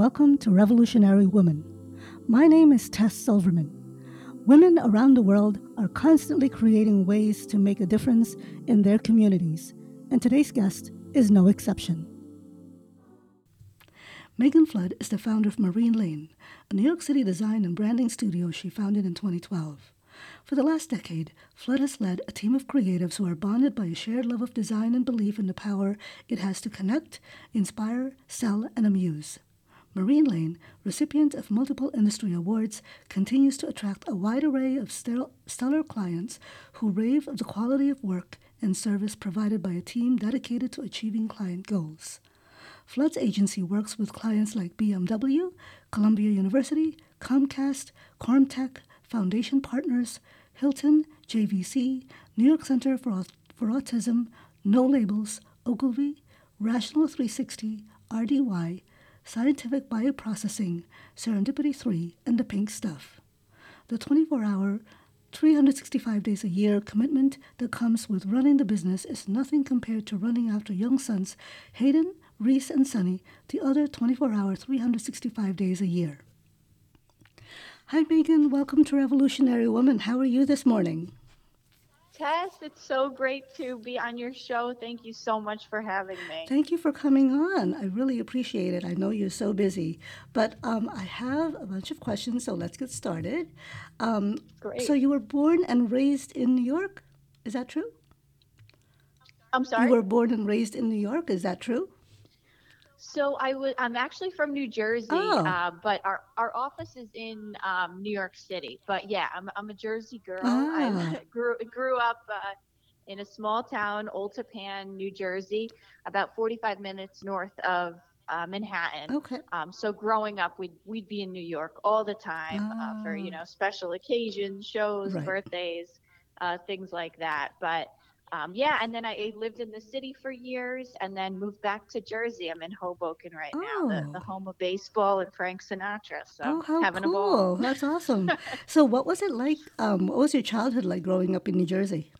welcome to Revolutionary Woman. My name is Tess Silverman. Women around the world are constantly creating ways to make a difference in their communities, and today's guest is no exception. Megan Flood is the founder of Marine Lane, a New York City design and branding studio she founded in 2012. For the last decade, Flood has led a team of creatives who are bonded by a shared love of design and belief in the power it has to connect, inspire, sell, and amuse. Marine Lane, recipient of multiple industry awards, continues to attract a wide array of stellar clients who rave of the quality of work and service provided by a team dedicated to achieving client goals. Flood's agency works with clients like BMW, Columbia University, Comcast, Cormetech, Foundation Partners, Hilton, JVC, New York Center for, for Autism, No Labels, Ogilvy, Rational 360, RDY, Scientific Bioprocessing, Serendipity 3, and The Pink Stuff. The 24 hour, 365 days a year commitment that comes with running the business is nothing compared to running after young sons Hayden, Rhys, and Sonny the other 24 hour, 365 days a year. Hi, Megan. Welcome to Revolutionary Woman. How are you this morning? Tess, it's so great to be on your show. Thank you so much for having me. Thank you for coming on. I really appreciate it. I know you're so busy, but um, I have a bunch of questions, so let's get started. Um, great. So, you were born and raised in New York? Is that true? I'm sorry? You were born and raised in New York? Is that true? So I was. I'm actually from New Jersey, oh. uh, but our, our office is in um, New York City. But yeah, I'm I'm a Jersey girl. Ah. I grew grew up uh, in a small town, Old Tappan, New Jersey, about 45 minutes north of uh, Manhattan. Okay. Um, so growing up, we'd we'd be in New York all the time uh, for you ah. know special occasions, shows, right. birthdays, uh, things like that. But um, yeah, and then I lived in the city for years and then moved back to Jersey. I'm in Hoboken right oh. now, the, the, oh. home of baseball and Frank Sinatra. So oh, how having cool. a ball. That's awesome. so what was it like? Um, what was your childhood like growing up in New Jersey?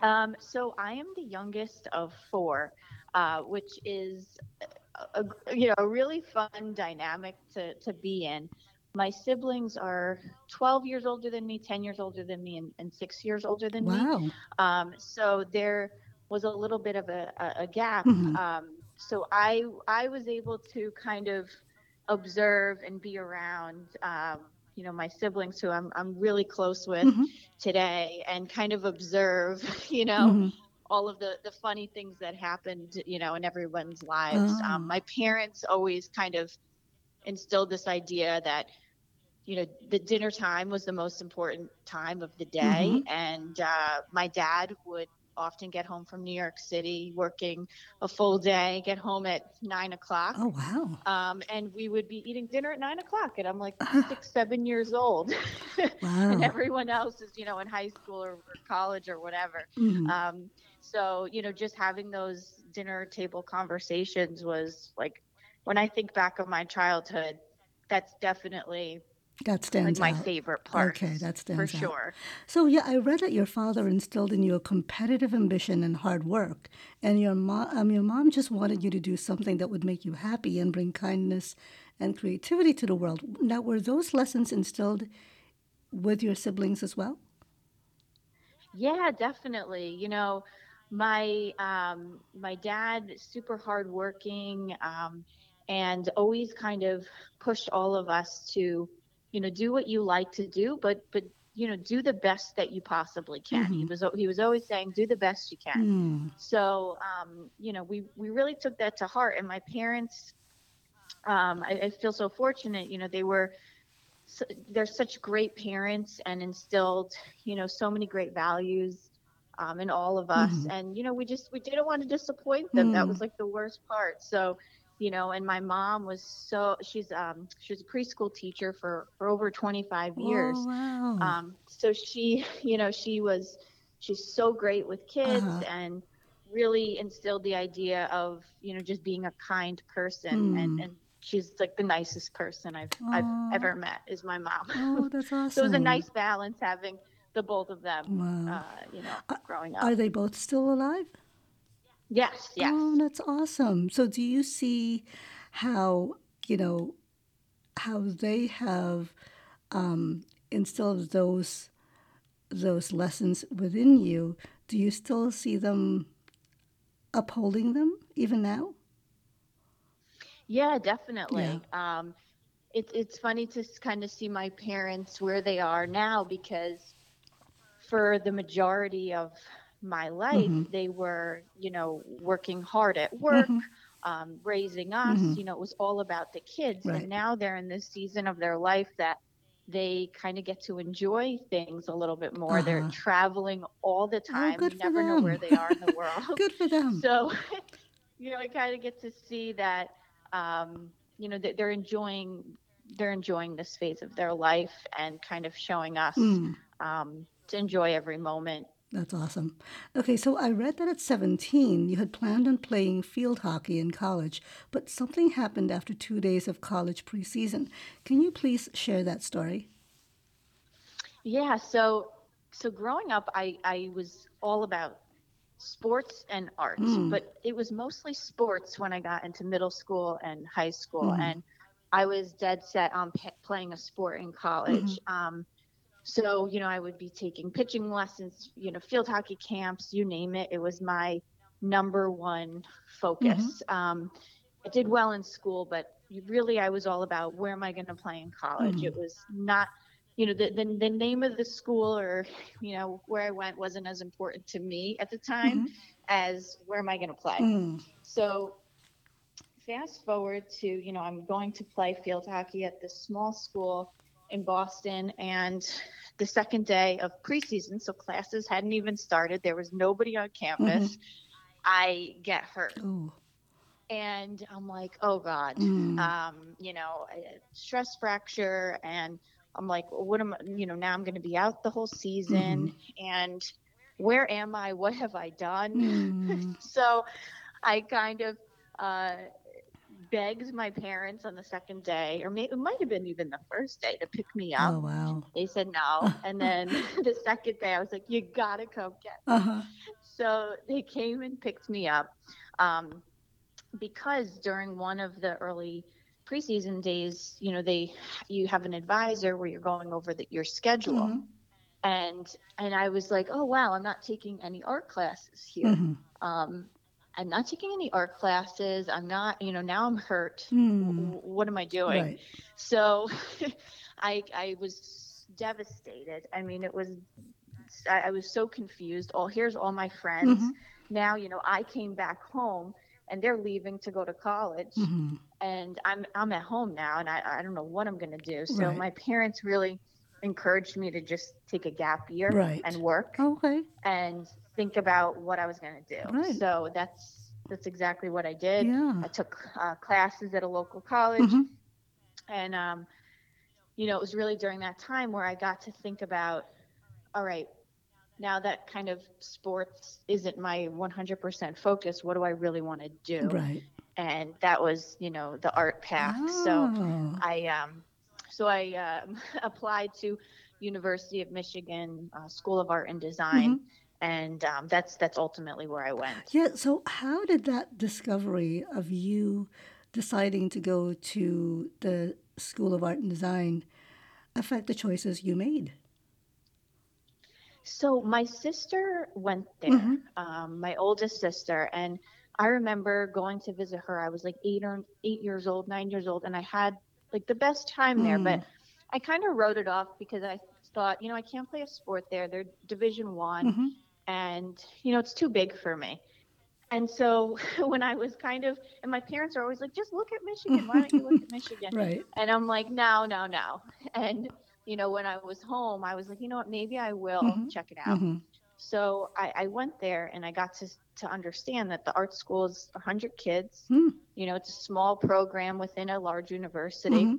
Um, so I am the youngest of four, uh, which is a, a, you know a really fun dynamic to, to be in my siblings are 12 years older than me, 10 years older than me, and, and six years older than wow. me. Um, so there was a little bit of a, a gap. Mm-hmm. Um, so I I was able to kind of observe and be around. Um, you know my siblings who I'm I'm really close with mm-hmm. today and kind of observe you know mm-hmm. all of the the funny things that happened you know in everyone's lives oh. um, my parents always kind of instilled this idea that you know the dinner time was the most important time of the day mm-hmm. and uh, my dad would often get home from new york city working a full day get home at nine o'clock oh wow um, and we would be eating dinner at nine o'clock and i'm like six seven years old wow. and everyone else is you know in high school or, or college or whatever mm-hmm. um, so you know just having those dinner table conversations was like when i think back of my childhood that's definitely that stands like my out. favorite part. Okay, that stands for out. sure. So yeah, I read that your father instilled in you a competitive ambition and hard work, and your mom, um, your mom just wanted you to do something that would make you happy and bring kindness and creativity to the world. Now, were those lessons instilled with your siblings as well? Yeah, definitely. You know, my um, my dad super hardworking um, and always kind of pushed all of us to you know do what you like to do but but you know do the best that you possibly can mm-hmm. he was he was always saying do the best you can mm. so um, you know we we really took that to heart and my parents um, I, I, feel so fortunate you know they were so, they're such great parents and instilled you know so many great values um, in all of us mm-hmm. and you know we just we didn't want to disappoint them mm. that was like the worst part so you know and my mom was so she's um she's a preschool teacher for for over 25 years oh, wow. um so she you know she was she's so great with kids uh-huh. and really instilled the idea of you know just being a kind person mm. and hmm. and she's like the nicest person I've. I've ever met is my mom. Oh, that's awesome. so it was a nice balance having the both of them. Wow. Uh, you know, growing up. Are they both still alive? Yes, yes. Oh, that's awesome. So, do you see how you know how they have um, instilled those those lessons within you. Do you still see them upholding them even now? Yeah, definitely. Yeah. Um, it's it's funny to kind of see my parents where they are now because for the majority of my life mm-hmm. they were you know working hard at work mm-hmm. um, raising us mm-hmm. you know it was all about the kids right. and now they're in this season of their life that they kind of get to enjoy things a little bit more. Uh-huh. They're traveling all the oh, time. Oh, you never them. know where they are in the world. good for them. So, you know, I kind of get to see that, um, you know, they're enjoying they're enjoying this phase of their life and kind of showing us mm. um, to enjoy every moment that's awesome. Okay, so I read that at 17 you had planned on playing field hockey in college, but something happened after two days of college preseason. Can you please share that story? Yeah, so so growing up, I, I was all about sports and arts, mm. but it was mostly sports when I got into middle school and high school, mm. and I was dead set on p- playing a sport in college. Mm-hmm. Um, so, you know, I would be taking pitching lessons, you know, field hockey camps, you name it. It was my number one focus. Mm-hmm. Um, I did well in school, but really I was all about where am I going to play in college. Mm-hmm. It was not, you know, the, the, the name of the school or, you know, where I went wasn't as important to me at the time mm-hmm. as where am I going to play. Mm. So fast forward to, you know, I'm going to play field hockey at this small school in Boston and the second day of preseason, so classes hadn't even started. There was nobody on campus. Mm-hmm. I get hurt. Ooh. And I'm like, oh God, mm. um, you know, stress fracture. And I'm like, well, what am I, you know, now I'm going to be out the whole season. Mm-hmm. And where am I? What have I done? Mm. so I kind of, uh, begged my parents on the second day, or maybe it might have been even the first day, to pick me up. Oh wow! They said no, and then the second day, I was like, "You gotta come get me." Uh-huh. So they came and picked me up, um, because during one of the early preseason days, you know, they you have an advisor where you're going over the, your schedule. Mm-hmm. And and I was like, oh wow, I'm not taking any art classes here. Mm-hmm. Um, I'm not taking any art classes. I'm not, you know, now I'm hurt. Mm. what am I doing? Right. So I I was devastated. I mean, it was I, I was so confused. Oh, here's all my friends. Mm-hmm. Now, you know, I came back home and they're leaving to go to college mm-hmm. and I'm I'm at home now and I, I don't know what I'm gonna do. So right. my parents really encouraged me to just take a gap year right. and work. Okay. And think about what I was going to do. Right. So that's that's exactly what I did. Yeah. I took uh, classes at a local college, mm-hmm. and um, you know, it was really during that time where I got to think about, all right, now that kind of sports isn't my 100% focus. What do I really want to do? Right. And that was, you know, the art path. Oh. So I um, so I uh, applied to University of Michigan uh, School of Art and Design. Mm-hmm and um, that's that's ultimately where I went. Yeah. So how did that discovery of you deciding to go to the School of Art and Design affect the choices you made? So my sister went there, mm-hmm. um, my oldest sister, and I remember going to visit her. I was like eight or eight years old, nine years old, and I had like the best time there. But mm. I kind of wrote it off because I thought, you know, I can't play a sport there. They're Division One. Mm-hmm and you know it's too big for me. And so when i was kind of and my parents are always like just look at michigan. Why don't you look at michigan? Right. And i'm like no no no. And you know when i was home i was like you know what? Maybe i will mm-hmm. check it out. Mm-hmm. so I, I, went there and i got to to understand that the art school is 100 kids. Mm. you know it's a small program within a large university. Mm-hmm.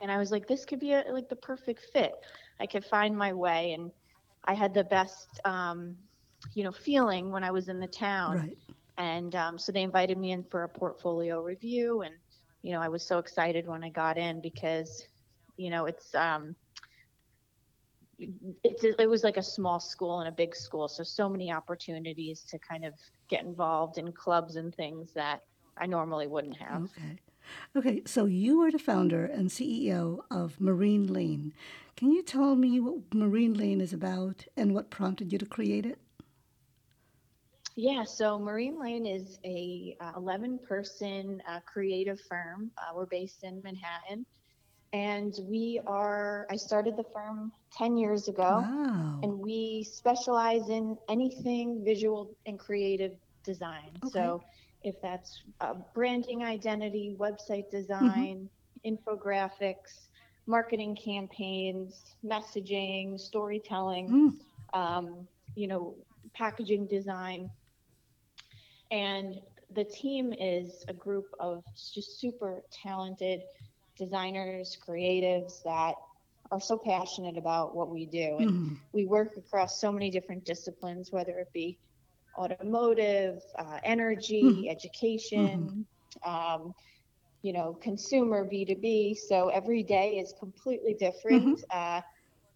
and i was like this could be a, like the perfect fit. I could find my way and I had the best, um, you know, feeling when I was in the town. Right. And um, so they invited me in for a portfolio review, and you know, I was so excited when I got in because, you know, it's um, it's it was like a small school and a big school, so so many opportunities to kind of get involved in clubs and things that I normally wouldn't have. Okay. Okay, so you are the founder and CEO of Marine Lane. Can you tell me what Marine Lane is about and what prompted you to create it? Yeah, so Marine Lane is a uh, 11 person uh, creative firm. Uh, we're based in Manhattan. And we are, I started the firm 10 years ago. Wow. And we specialize in anything visual and creative design. Okay. So if that's uh, branding identity, website Mm-hmm. design, infographics, marketing campaigns, messaging, storytelling, Mm, um, you know, packaging design. And the team is a group of just super talented designers, creatives that are so passionate about what we do. And mhm. we work across so many different disciplines, whether it be automotive, uh, energy, Mhm. education, um, you know, consumer B2B. So every day is completely different. Uh,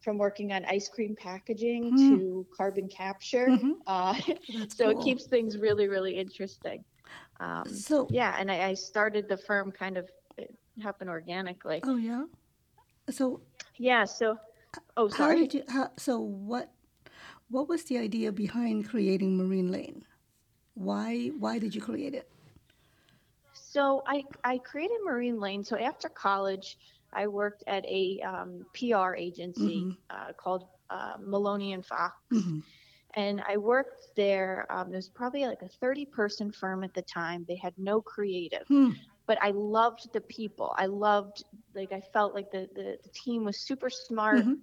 from working on ice cream packaging Mm. to carbon capture. Mhm. Uh, so cool. it keeps things really, really interesting. Um, So, yeah, and I, I started the firm kind of, it happened organically. oh yeah. So, Yeah, so, oh, how sorry. did you? How, so, what? What was the idea behind creating Marine Lane? Why? Why did you create it? So I, I created Marine Lane. So after college, I worked at a um, PR agency Mhm. uh, called uh, Maloney and Fox. Mhm. And I worked there. Um, it was probably like a 30 person firm at the time. They had no creative, Hmm. but I loved the people. I loved, like, I felt like the, the, the team was super smart. Mhm.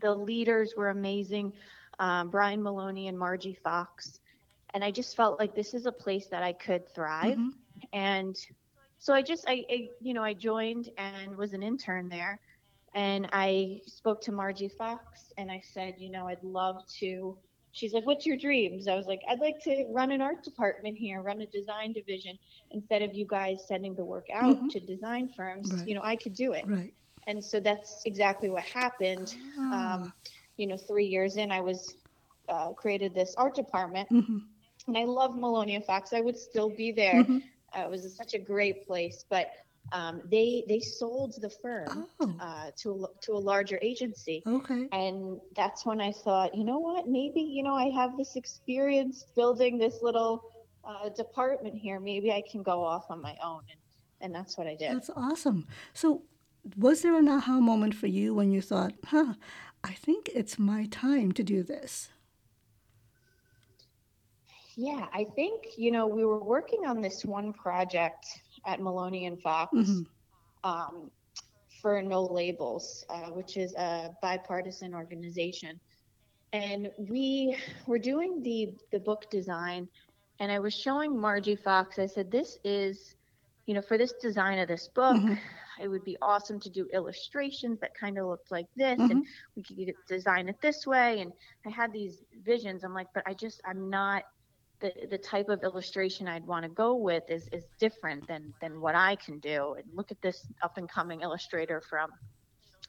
The leaders were amazing um, Brian Maloney and Margie Fox. And I just felt like this is a place that I could thrive. Mhm. And so I just, I, I, you know, I joined and was an intern there. And I spoke to Margie Fox and I said, you know, I'd love to. She's like, what's your dreams? I was like, I'd like to run an art department here, run a design division. Instead of you guys sending the work out Mhm. to design firms, Right. you know, I could do it. Right. And so that's exactly what happened. Ah. Um, you know, three years in, I was uh, created this art department, Mhm. and I love Maloney and Fox. I would still be there. Mhm. Uh, it was such a great place, but um, they they sold the firm Oh. uh, to a, to a larger agency, Okay. and that's when I thought, you know what, maybe you know I have this experience building this little uh, department here. Maybe I can go off on my own, and and that's what I did. That's awesome. So, was there an aha moment for you when you thought, huh, I think it's my time to do this? Yeah, I think, you know, we were working on this one project at Maloney and Fox Mhm. um, for No Labels, uh, which is a bipartisan organization. And we were doing the, the book design, and I was showing Margie Fox, I said, this is, you know, for this design of this book, Mhm. It would be awesome to do illustrations that kind of looked like this, Mhm. and we could design it this way. And I had these visions. I'm like, but I just, I'm not the the type of illustration I'd want to go with is is different than than what I can do. And look at this up and coming illustrator from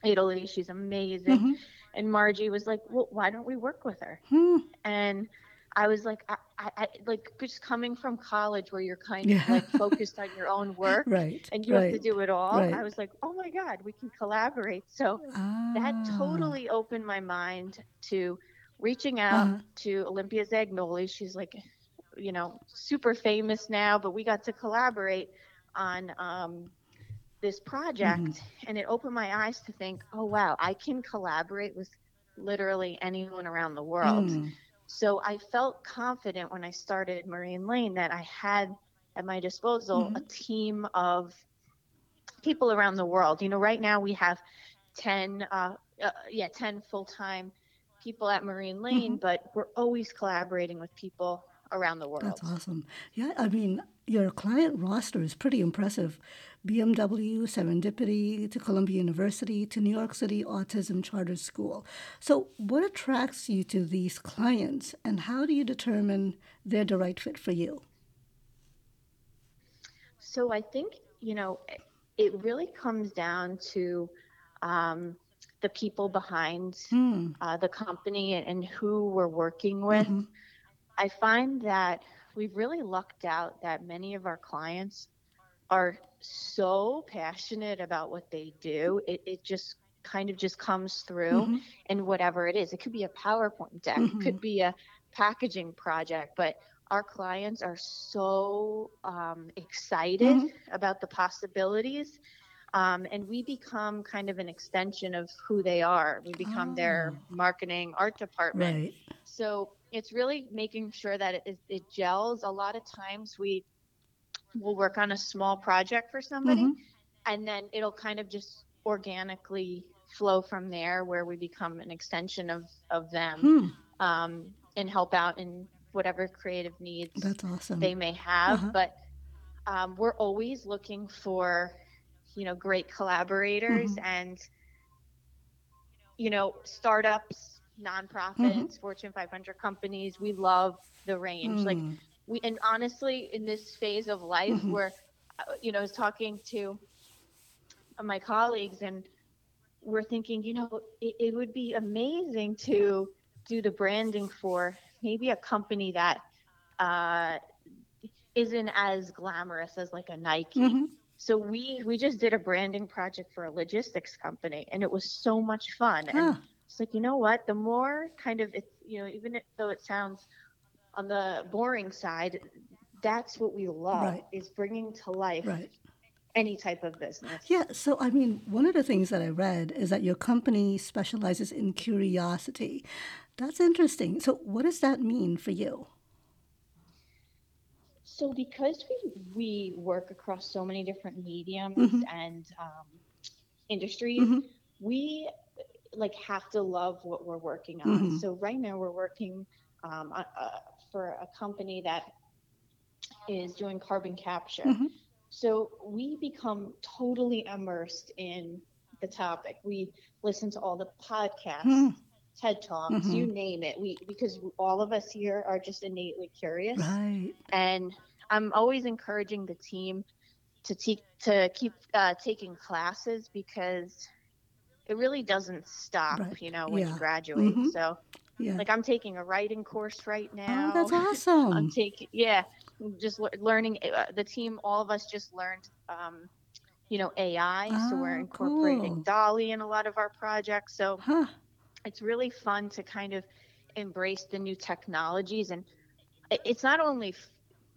Italy. She's amazing. Mhm. And Margie was like, well, why don't we work with her? Hmm. And I was like, I, I, like just coming from college where you're kind of like focused on your own work Right. and you right. have to do it all. right. I was like, oh my God, we can collaborate. So that Ah. totally opened my mind to reaching out Uh-huh. to Olympia Zagnoli. She's like, you know, super famous now, but we got to collaborate on um, this project, Mm-hmm. and it opened my eyes to think, oh wow, I can collaborate with literally anyone around the world. Mm. So I felt confident when I started Marine Lane that I had at my disposal Mm-hmm. a team of people around the world. You know, right now we have 10, uh, uh, yeah, 10 full time people at Marine Lane, Mhm. but we're always collaborating with people around the world. That's awesome. Yeah, I mean, your client roster is pretty impressive. BMW, Serendipity, to Columbia University, to New York City Autism Charter School. So, what attracts you to these clients, and how do you determine they're the right fit for you? So I think, you know, it really comes down to um, the people behind Hmm. uh, the company and, and who we're working with. Mhm. I find that we've really lucked out that many of our clients are so passionate about what they do. It, it just kind of just comes through Mhm. in whatever it is. It could be a PowerPoint deck, it could be a packaging project, but our clients are so um, excited Mhm. about the possibilities. Um, and we become kind of an extension of who they are. We become their Oh. marketing art department. Right. So it's really making sure that it, it gels. A lot of times we will work on a small project for somebody Mhm. and then it'll kind of just organically flow from there where we become an extension of, of them Hmm. um, and help out in whatever creative needs That's awesome. they may have. Uh-huh. But um, we're always looking for, you know, great collaborators Mhm. and, you know, startups, nonprofits, Mm-hmm. Fortune 500 companies. We love the range. Like Mm. we, and honestly, in this phase of life Mhm. where, uh, you know, I was talking to my colleagues and we're thinking, you know, it, it would be amazing to do the branding for maybe a company that uh, isn't as glamorous as like a Nike. Mhm. So we we just did a branding project for a logistics company, and it was so much fun. And it's like you know what, the more kind of it's you know even though it sounds on the boring side, that's what we love Right. is bringing to life right. any type of business. Yeah, so I mean, one of the things that I read is that your company specializes in curiosity. That's interesting. So, what does that mean for you? So because we we work across so many different mediums Mhm. and um, industries, Mhm. we like have to love what we're working on. Mhm. So right now we're working um, uh, uh, for a company that is doing carbon capture. Mhm. So we become totally immersed in the topic. We listen to all the podcasts, Hmm. TED Talks, you Mhm. name it. We because all of us here are just innately curious Right. and I'm always encouraging the team to te- to keep uh, taking classes because it really doesn't stop, Right. you know, when Yeah. you graduate. Mhm. So, Yeah. like, I'm taking a writing course right now. oh, that's I'm awesome. taking, yeah, just le- learning. Uh, the team, all of us, just learned, um, you know, AI. so we're Ah, incorporating cool. DALL-E in a lot of our projects. So Huh. it's really fun to kind of embrace the new technologies and it's not only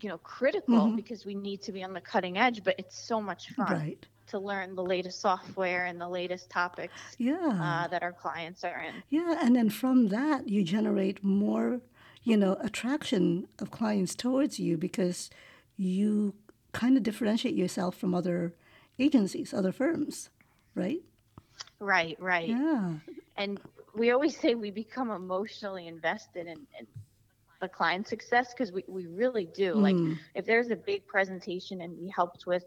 you know critical Mhm. because we need to be on the cutting edge but it's so much fun Right. To learn the latest software and the latest topics Yeah. uh, that our clients are in Yeah, and then from that you generate more, you know, attraction of clients towards you because you kind of differentiate yourself from other agencies, other firms, right? right right Yeah. and we always say we become emotionally invested in, in the client success because we, we really do like Mm. if there's a big presentation and we helped with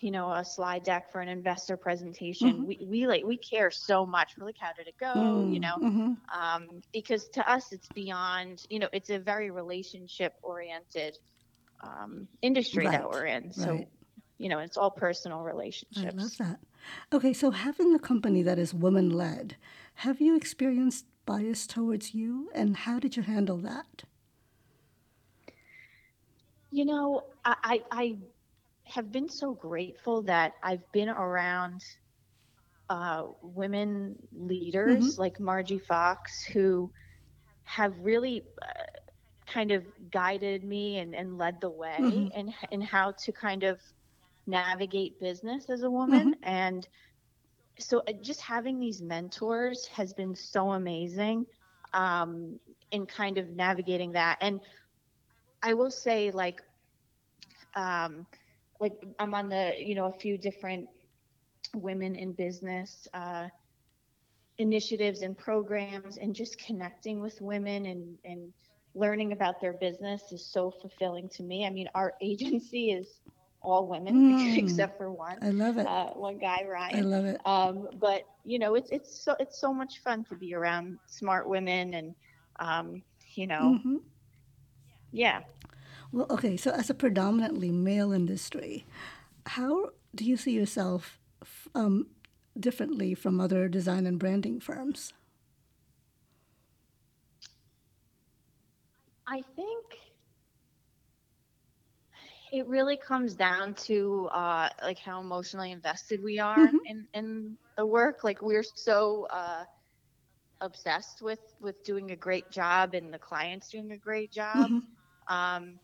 you know a slide deck for an investor presentation Mhm. we, we like we care so much we're like how did it go you Mm, know mhm. um, because to us it's beyond you know it's a very relationship oriented um, industry Right, that we're in so right. you know it's all personal relationships. I love that. Okay, so having a company that is woman led, have you experienced bias towards you and how did you handle that? You know, I, I, I have been so grateful that I've been around uh, women leaders like Margie Fox who have really uh, kind of guided me and, and led the way Mhm. in, in how to kind of navigate business as a woman. And so uh, just having these mentors has been so amazing um, in kind of navigating that. And I will say, like, um, like I'm on the, you know, a few different women in business uh, initiatives and programs, and just connecting with women and and learning about their business is so fulfilling to me. I mean, our agency is all women Mm. except for one, I love it. uh, one guy, Ryan. I love it. Um, but you know, it's it's so it's so much fun to be around smart women and um, you know, hmm yeah. Well, okay, so as a predominantly male industry, how do you see yourself um, differently from other design and branding firms? I think It really comes down to uh, like how emotionally invested we are hmm in in the work. Like we're so uh, obsessed with with doing a great job and the clients doing a great job. hmm Um,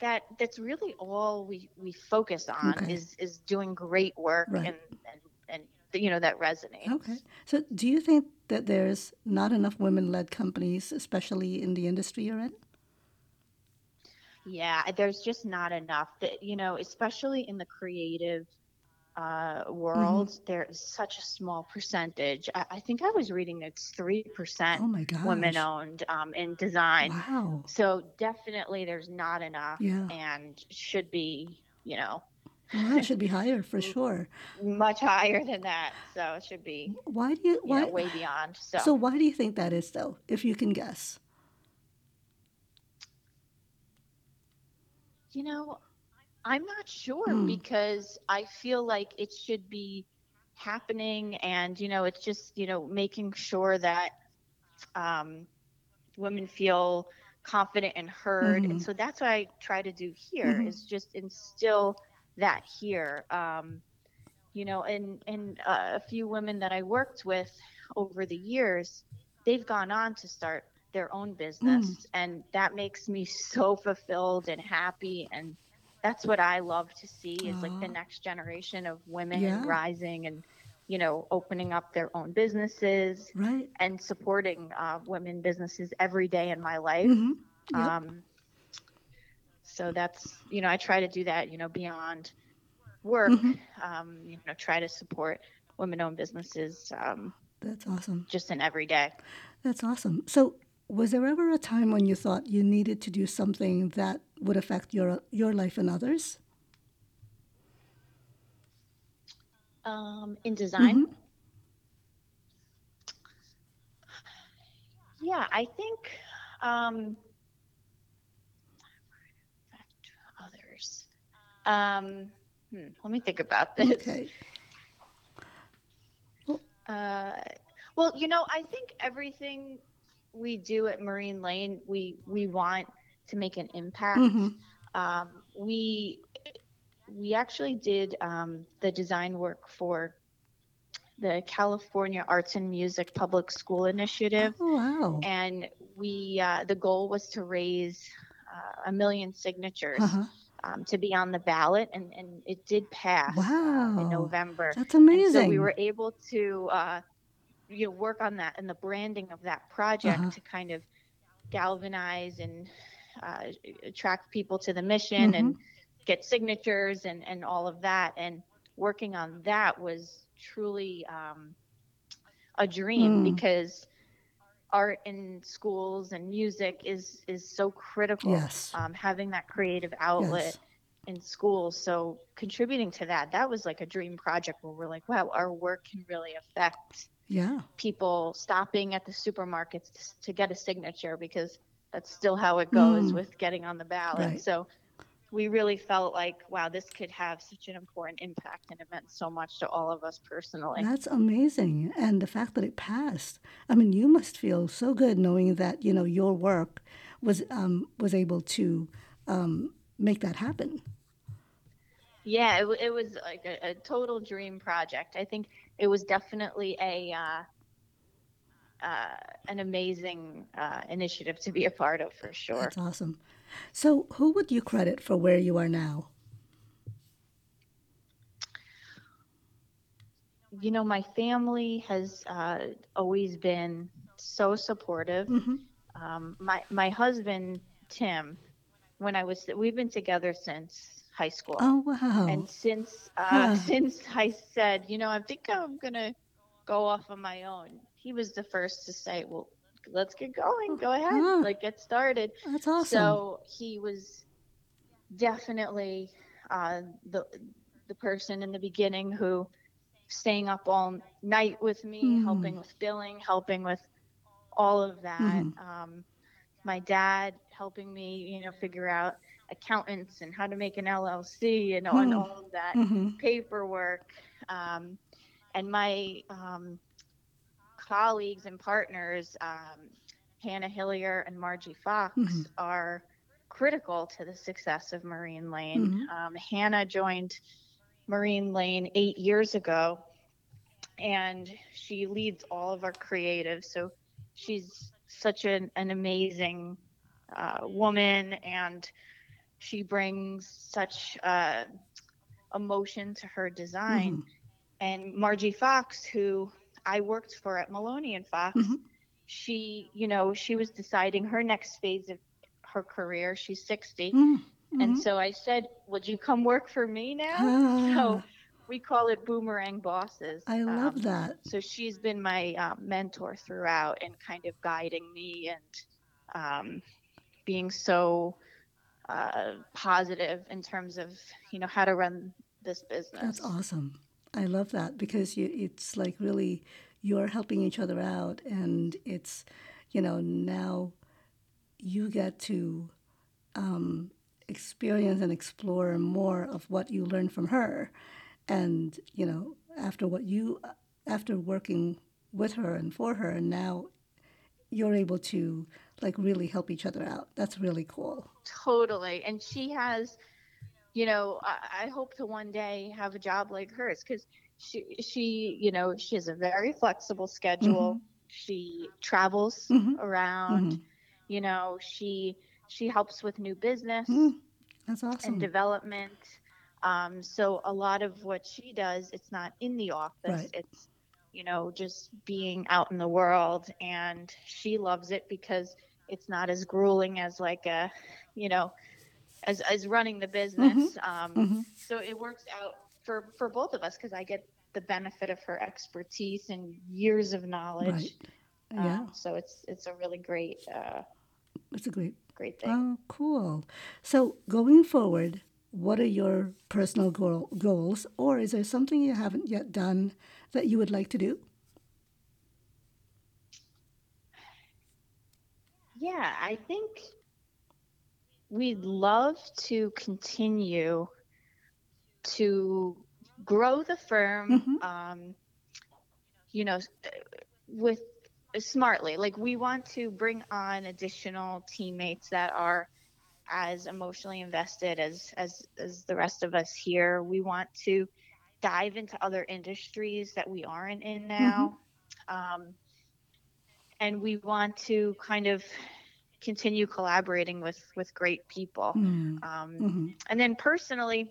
that that's really all we we focus on Okay. is is doing great work Right. and and and you know that resonates. Okay. So, do you think that there's not enough women-led companies, especially in the industry you're in? Yeah, there's just not enough that you know, especially in the creative uh, hmm world, there is such a small percentage. I, I think I was reading it's three percent Oh women owned um, in design. Wow. So definitely there's not enough Yeah. and should be, you know, Well, it should be higher for sure. much higher than that. So it should be, Why do you you know, why way beyond. So, so why do you think that is though, if you can guess? you know, I'm not sure Mm. because I feel like it should be happening and, you know, it's just, you know, making sure that um, women feel confident and heard. And hmm so that's what I try to do here hmm is just instill that here. Um, you know, and and uh, a few women that I worked with over the years, they've gone on to start their own Mm. business, and that makes me so fulfilled and happy. And that's what I love to see is like the Uh, next generation of women yeah. rising and you know opening up their own businesses Right. and supporting uh, women businesses every day in my life. hmm Yep. Um, so that's you know I try to do that you know beyond work hmm um, you know try to support women-owned businesses um, That's awesome. just in every day. That's awesome. So, was there ever a time when you thought you needed to do something that would affect your your life and others? Um, in design, hmm yeah, I think um, affect others. Um, hmm, let me think about this. Okay. Well, Uh, well, you know, I think everything we do at Marine Lane, we we want to make an impact. hmm Um, we we actually did um, the design work for the California Arts and Music Public School Initiative, Oh, wow. and we uh, the goal was to raise uh, a million signatures Uh-huh. um, to be on the ballot, and and it did pass um, in November. That's And so we were able to, uh, you know, work on that and the branding of that project Uh-huh. to kind of galvanize and uh, attract people to the mission hmm and get signatures and, and all of that. And working on that was truly um, a dream Mm. because art in schools and music is is so critical. Yes. Um, having that creative outlet Yes. in schools. So contributing to that, that was like a dream project where we're like, wow, our work can really affect Yeah. people stopping at the supermarkets to, to get a signature because that's still how it goes Mm. with getting on the ballot. Right. So we really felt like, wow, this could have such an important impact and it meant so much to all of us personally. That's amazing. And the fact that it passed. I mean, you must feel so good knowing that, you know, your work was um was able to um make that happen. Yeah, it, it was like a, a total dream project. I think it was definitely a uh, uh, an amazing uh, initiative to be a part of for sure. That's awesome. So, who would you credit for where you are now? You know, my family has uh, always been so supportive. hmm Um, my my husband Tim, when I was we've been together since high school, Oh, wow. and since uh, Huh. since I said, you know, I think I'm gonna go off on my own, he was the first to say, well, let's get going, go ahead, Huh. like get started. That's awesome. So he was definitely uh, the the person in the beginning who staying up all night with me, Mm. helping with billing, helping with all of that. Mhm. Um, my dad helping me, you know, figure out accountants and how to make an LLC and, and Hmm. all of that hmm paperwork. Um, and my um, colleagues and partners, um, Hannah Hillier and Margie Fox, Mhm. are critical to the success of Marine Lane. Mm-hmm. Um, Hannah joined Marine Lane eight years ago, and she leads all of our creatives. So she's such an, an amazing uh, woman, and she brings such uh, emotion to her design. Mm-hmm. And Margie Fox, who I worked for at Maloney and Fox, mm-hmm. she, you know, she was deciding her next phase of her career. She's 60. Mm-hmm. And so I said, Would you come work for me now? Ah. So we call it Boomerang Bosses. I love um, that. So she's been my uh, mentor throughout and kind of guiding me and um, being so uh, positive in terms of, you know, how to run this business. That's awesome. I love that because you, it's like really you're helping each other out, and it's, you know, now you get to um, experience and explore more of what you learned from her, and you know, after what you, after working with her and for her, and now you're able to like really help each other out. That's really cool. Totally, and she has you know, I, I hope to one day have a job like hers because she, she, you know, she has a very flexible schedule. Mm-hmm. She travels mm-hmm. around. Mm-hmm. You know, she she helps with new business. Mm, that's awesome. And development. Um, so a lot of what she does, it's not in the office. Right. It's you know just being out in the world, and she loves it because it's not as grueling as like a, you know, as as running the business. Mm-hmm. Um, mm-hmm. So it works out for for both of us because I get the benefit of her expertise and years of knowledge. Right. Um, yeah. Um, so it's it's a really great. Uh, it's a great great thing. Oh, cool. So going forward, what are your personal goal, goals, or is there something you haven't yet done that you would like to do? Yeah, I think we'd love to continue to grow the firm mm-hmm. um, you know with smartly like we want to bring on additional teammates that are as emotionally invested as as as the rest of us here we want to dive into other industries that we aren't in now mm-hmm. um, and we want to kind of continue collaborating with with great people. Mm. Um, mm-hmm. And then personally,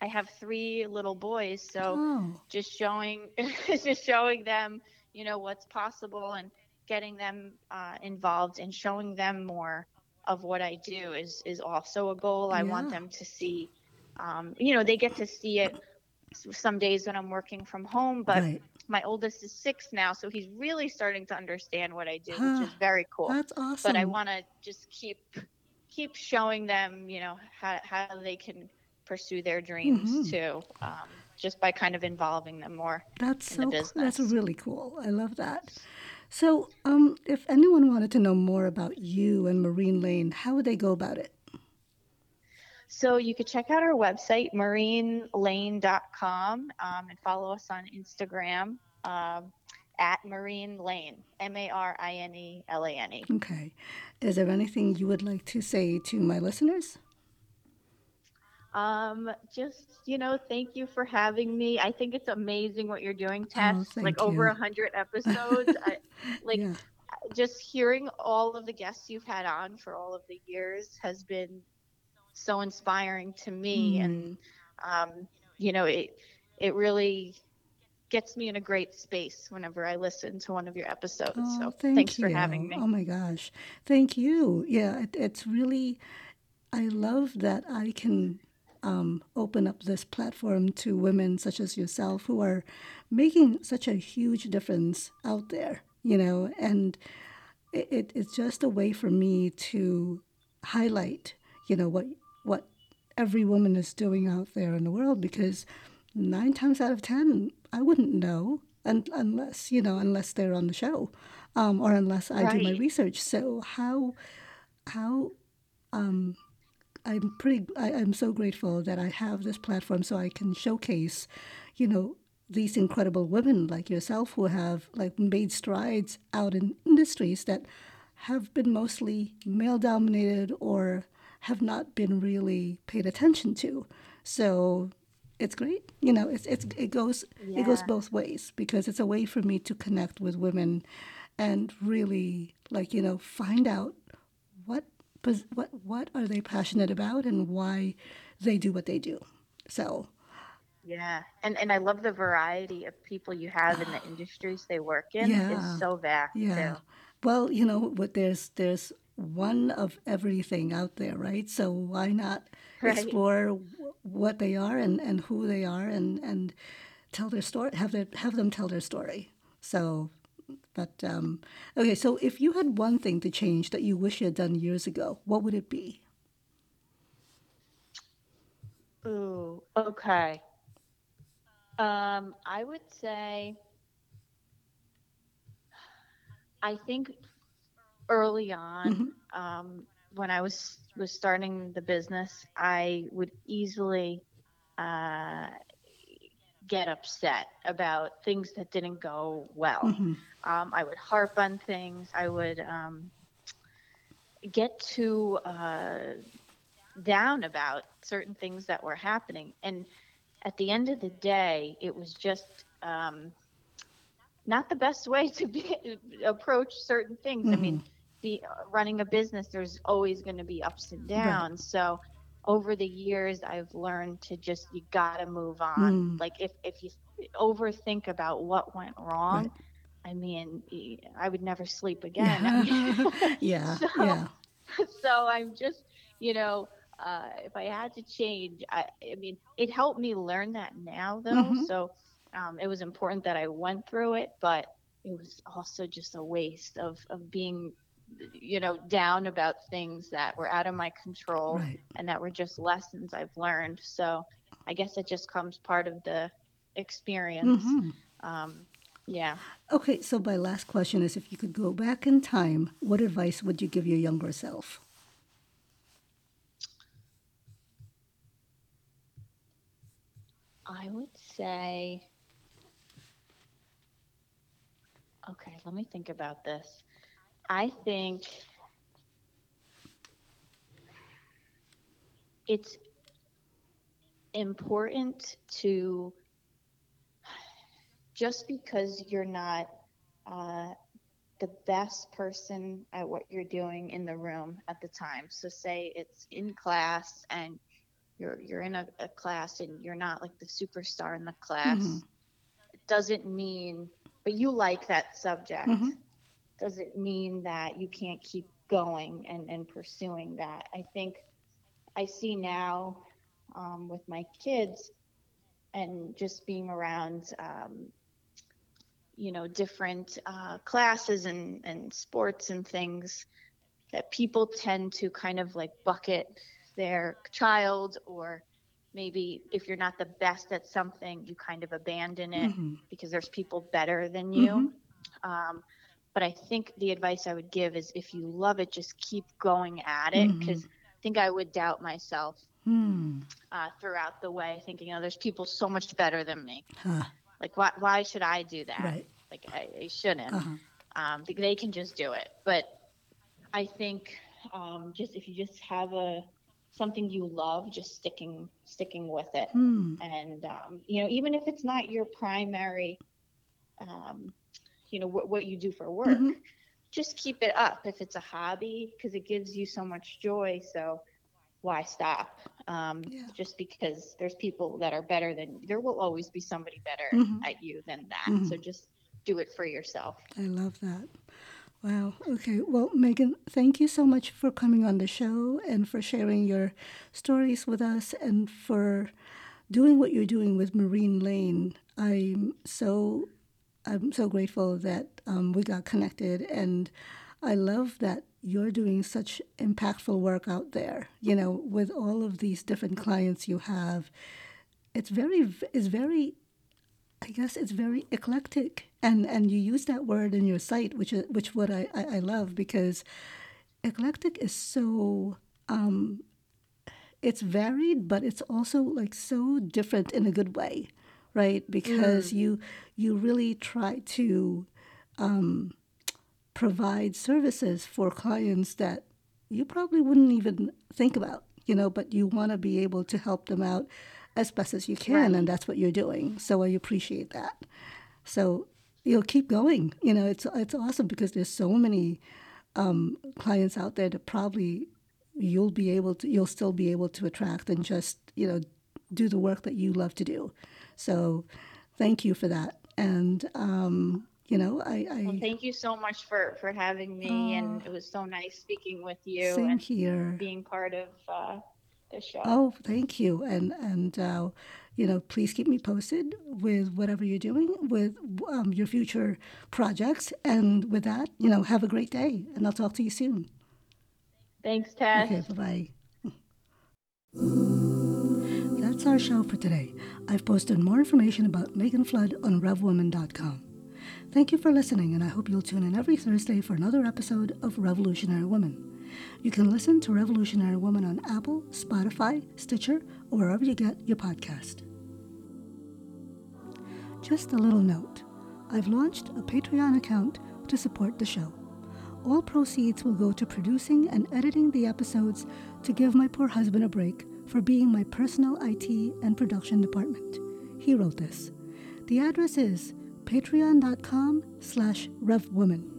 I have three little boys, so oh. just showing just showing them, you know, what's possible and getting them uh, involved and showing them more of what I do is is also a goal. I want them to see, um, you know, they get to see it some days when I'm working from home, but right my oldest is six now, so he's really starting to understand what I do, which is very cool. That's awesome. But I want to just keep keep showing them, you know, how how they can pursue their dreams mm-hmm. too, um, just by kind of involving them more. That's so. Cool. That's really cool. I love that. So, um, if anyone wanted to know more about you and Marine Lane, how would they go about it? So you could check out our website, marinelane.com, um, and follow us on Instagram um, at Marine Lane, M A R I N E L A N E. Okay. Is there anything you would like to say to my listeners? Um, just you know, thank you for having me. I think it's amazing what you're doing, Tess. Oh, like you. over a hundred episodes. I, like yeah. just hearing all of the guests you've had on for all of the years has been so inspiring to me, mm. and um, you know, it it really gets me in a great space whenever I listen to one of your episodes. Oh, so thank thanks you. for having me. Oh my gosh, thank you. Yeah, it, it's really, I love that I can um, open up this platform to women such as yourself who are making such a huge difference out there. You know, and it, it it's just a way for me to highlight, you know, what what every woman is doing out there in the world because nine times out of ten, I wouldn't know un- unless you know unless they're on the show, um, or unless I right. do my research. So how how um, I'm pretty I, I'm so grateful that I have this platform so I can showcase, you know, these incredible women like yourself who have like made strides out in industries that have been mostly male dominated or have not been really paid attention to. So it's great. You know, it's it's it goes yeah. it goes both ways because it's a way for me to connect with women and really like you know find out what what what are they passionate about and why they do what they do. So yeah, and and I love the variety of people you have in the industries they work in. Yeah. It's so vast. Yeah. Too. Well, you know, what there's there's one of everything out there, right? So why not right. explore what they are and, and who they are and, and tell their story, have their, have them tell their story. So, but um, okay. So if you had one thing to change that you wish you had done years ago, what would it be? Ooh, okay. Um, I would say, I think early on, mm-hmm. um, when I was was starting the business, I would easily uh, get upset about things that didn't go well. Mm-hmm. Um, I would harp on things. I would um, get too uh, down about certain things that were happening. And at the end of the day, it was just um, not the best way to be approach certain things. Mm-hmm. I mean be running a business there's always going to be ups and downs. So over the years i've learned to just you gotta move on. Mm. like if, if you overthink about what went wrong right. i mean i would never sleep again. Yeah yeah, so, yeah. so i'm just you know uh, if i had to change I, I mean it helped me learn that now though. Mm-hmm. so um, it was important that i went through it but it was also just a waste of, of being you know, down about things that were out of my control right. and that were just lessons I've learned. So I guess it just comes part of the experience. Mm-hmm. Um, yeah. Okay, so my last question is if you could go back in time, what advice would you give your younger self? I would say, okay, let me think about this. I think it's important to just because you're not uh, the best person at what you're doing in the room at the time. So say it's in class and you're you're in a, a class and you're not like the superstar in the class. Mm-hmm. It doesn't mean but you like that subject. Mm-hmm doesn't mean that you can't keep going and, and pursuing that. I think I see now um, with my kids and just being around, um, you know, different uh, classes and, and sports and things that people tend to kind of like bucket their child or maybe if you're not the best at something, you kind of abandon it mm-hmm. because there's people better than you. Mm-hmm. Um, but I think the advice I would give is if you love it, just keep going at it because mm-hmm. I think I would doubt myself mm. uh, throughout the way, thinking, oh, there's people so much better than me. Huh. Like, why, why should I do that? Right. Like, I, I shouldn't. Uh-huh. Um, they can just do it. But I think um, just if you just have a something you love, just sticking sticking with it, mm. and um, you know, even if it's not your primary um, you know what, what you do for work mm-hmm. just keep it up if it's a hobby because it gives you so much joy so why stop um, yeah. just because there's people that are better than there will always be somebody better mm-hmm. at you than that mm-hmm. so just do it for yourself i love that Wow. Okay. Well, Megan, thank you so much for coming on the show and for sharing your stories with us and for doing what you're doing with Marine Lane. I'm so I'm so grateful that um, we got connected, and I love that you're doing such impactful work out there. You know, with all of these different clients you have, it's very, it's very, I guess it's very eclectic, and and you use that word in your site, which is which what I I, I love because eclectic is so. Um, it's varied, but it's also like so different in a good way right? Because mm. you you really try to um, provide services for clients that you probably wouldn't even think about, you know, but you want to be able to help them out as best as you can, right. and that's what you're doing. So I appreciate that. So you'll keep going. You know, it's it's awesome because there's so many um, clients out there that probably you'll be able to you'll still be able to attract and just you know do the work that you love to do. So thank you for that. And um, you know, I, I well, thank you so much for for having me, uh, and it was so nice speaking with you same and here. being part of uh, the show. Oh, thank you, and and uh, you know, please keep me posted with whatever you're doing with um, your future projects. And with that, you know, have a great day, and I'll talk to you soon. Thanks, Tess. Okay, bye bye. Our show for today. I've posted more information about Megan Flood on RevWoman.com. Thank you for listening, and I hope you'll tune in every Thursday for another episode of Revolutionary Woman. You can listen to Revolutionary Woman on Apple, Spotify, Stitcher, or wherever you get your podcast. Just a little note I've launched a Patreon account to support the show. All proceeds will go to producing and editing the episodes to give my poor husband a break for being my personal IT and production department. He wrote this. The address is patreon.com slash revwoman.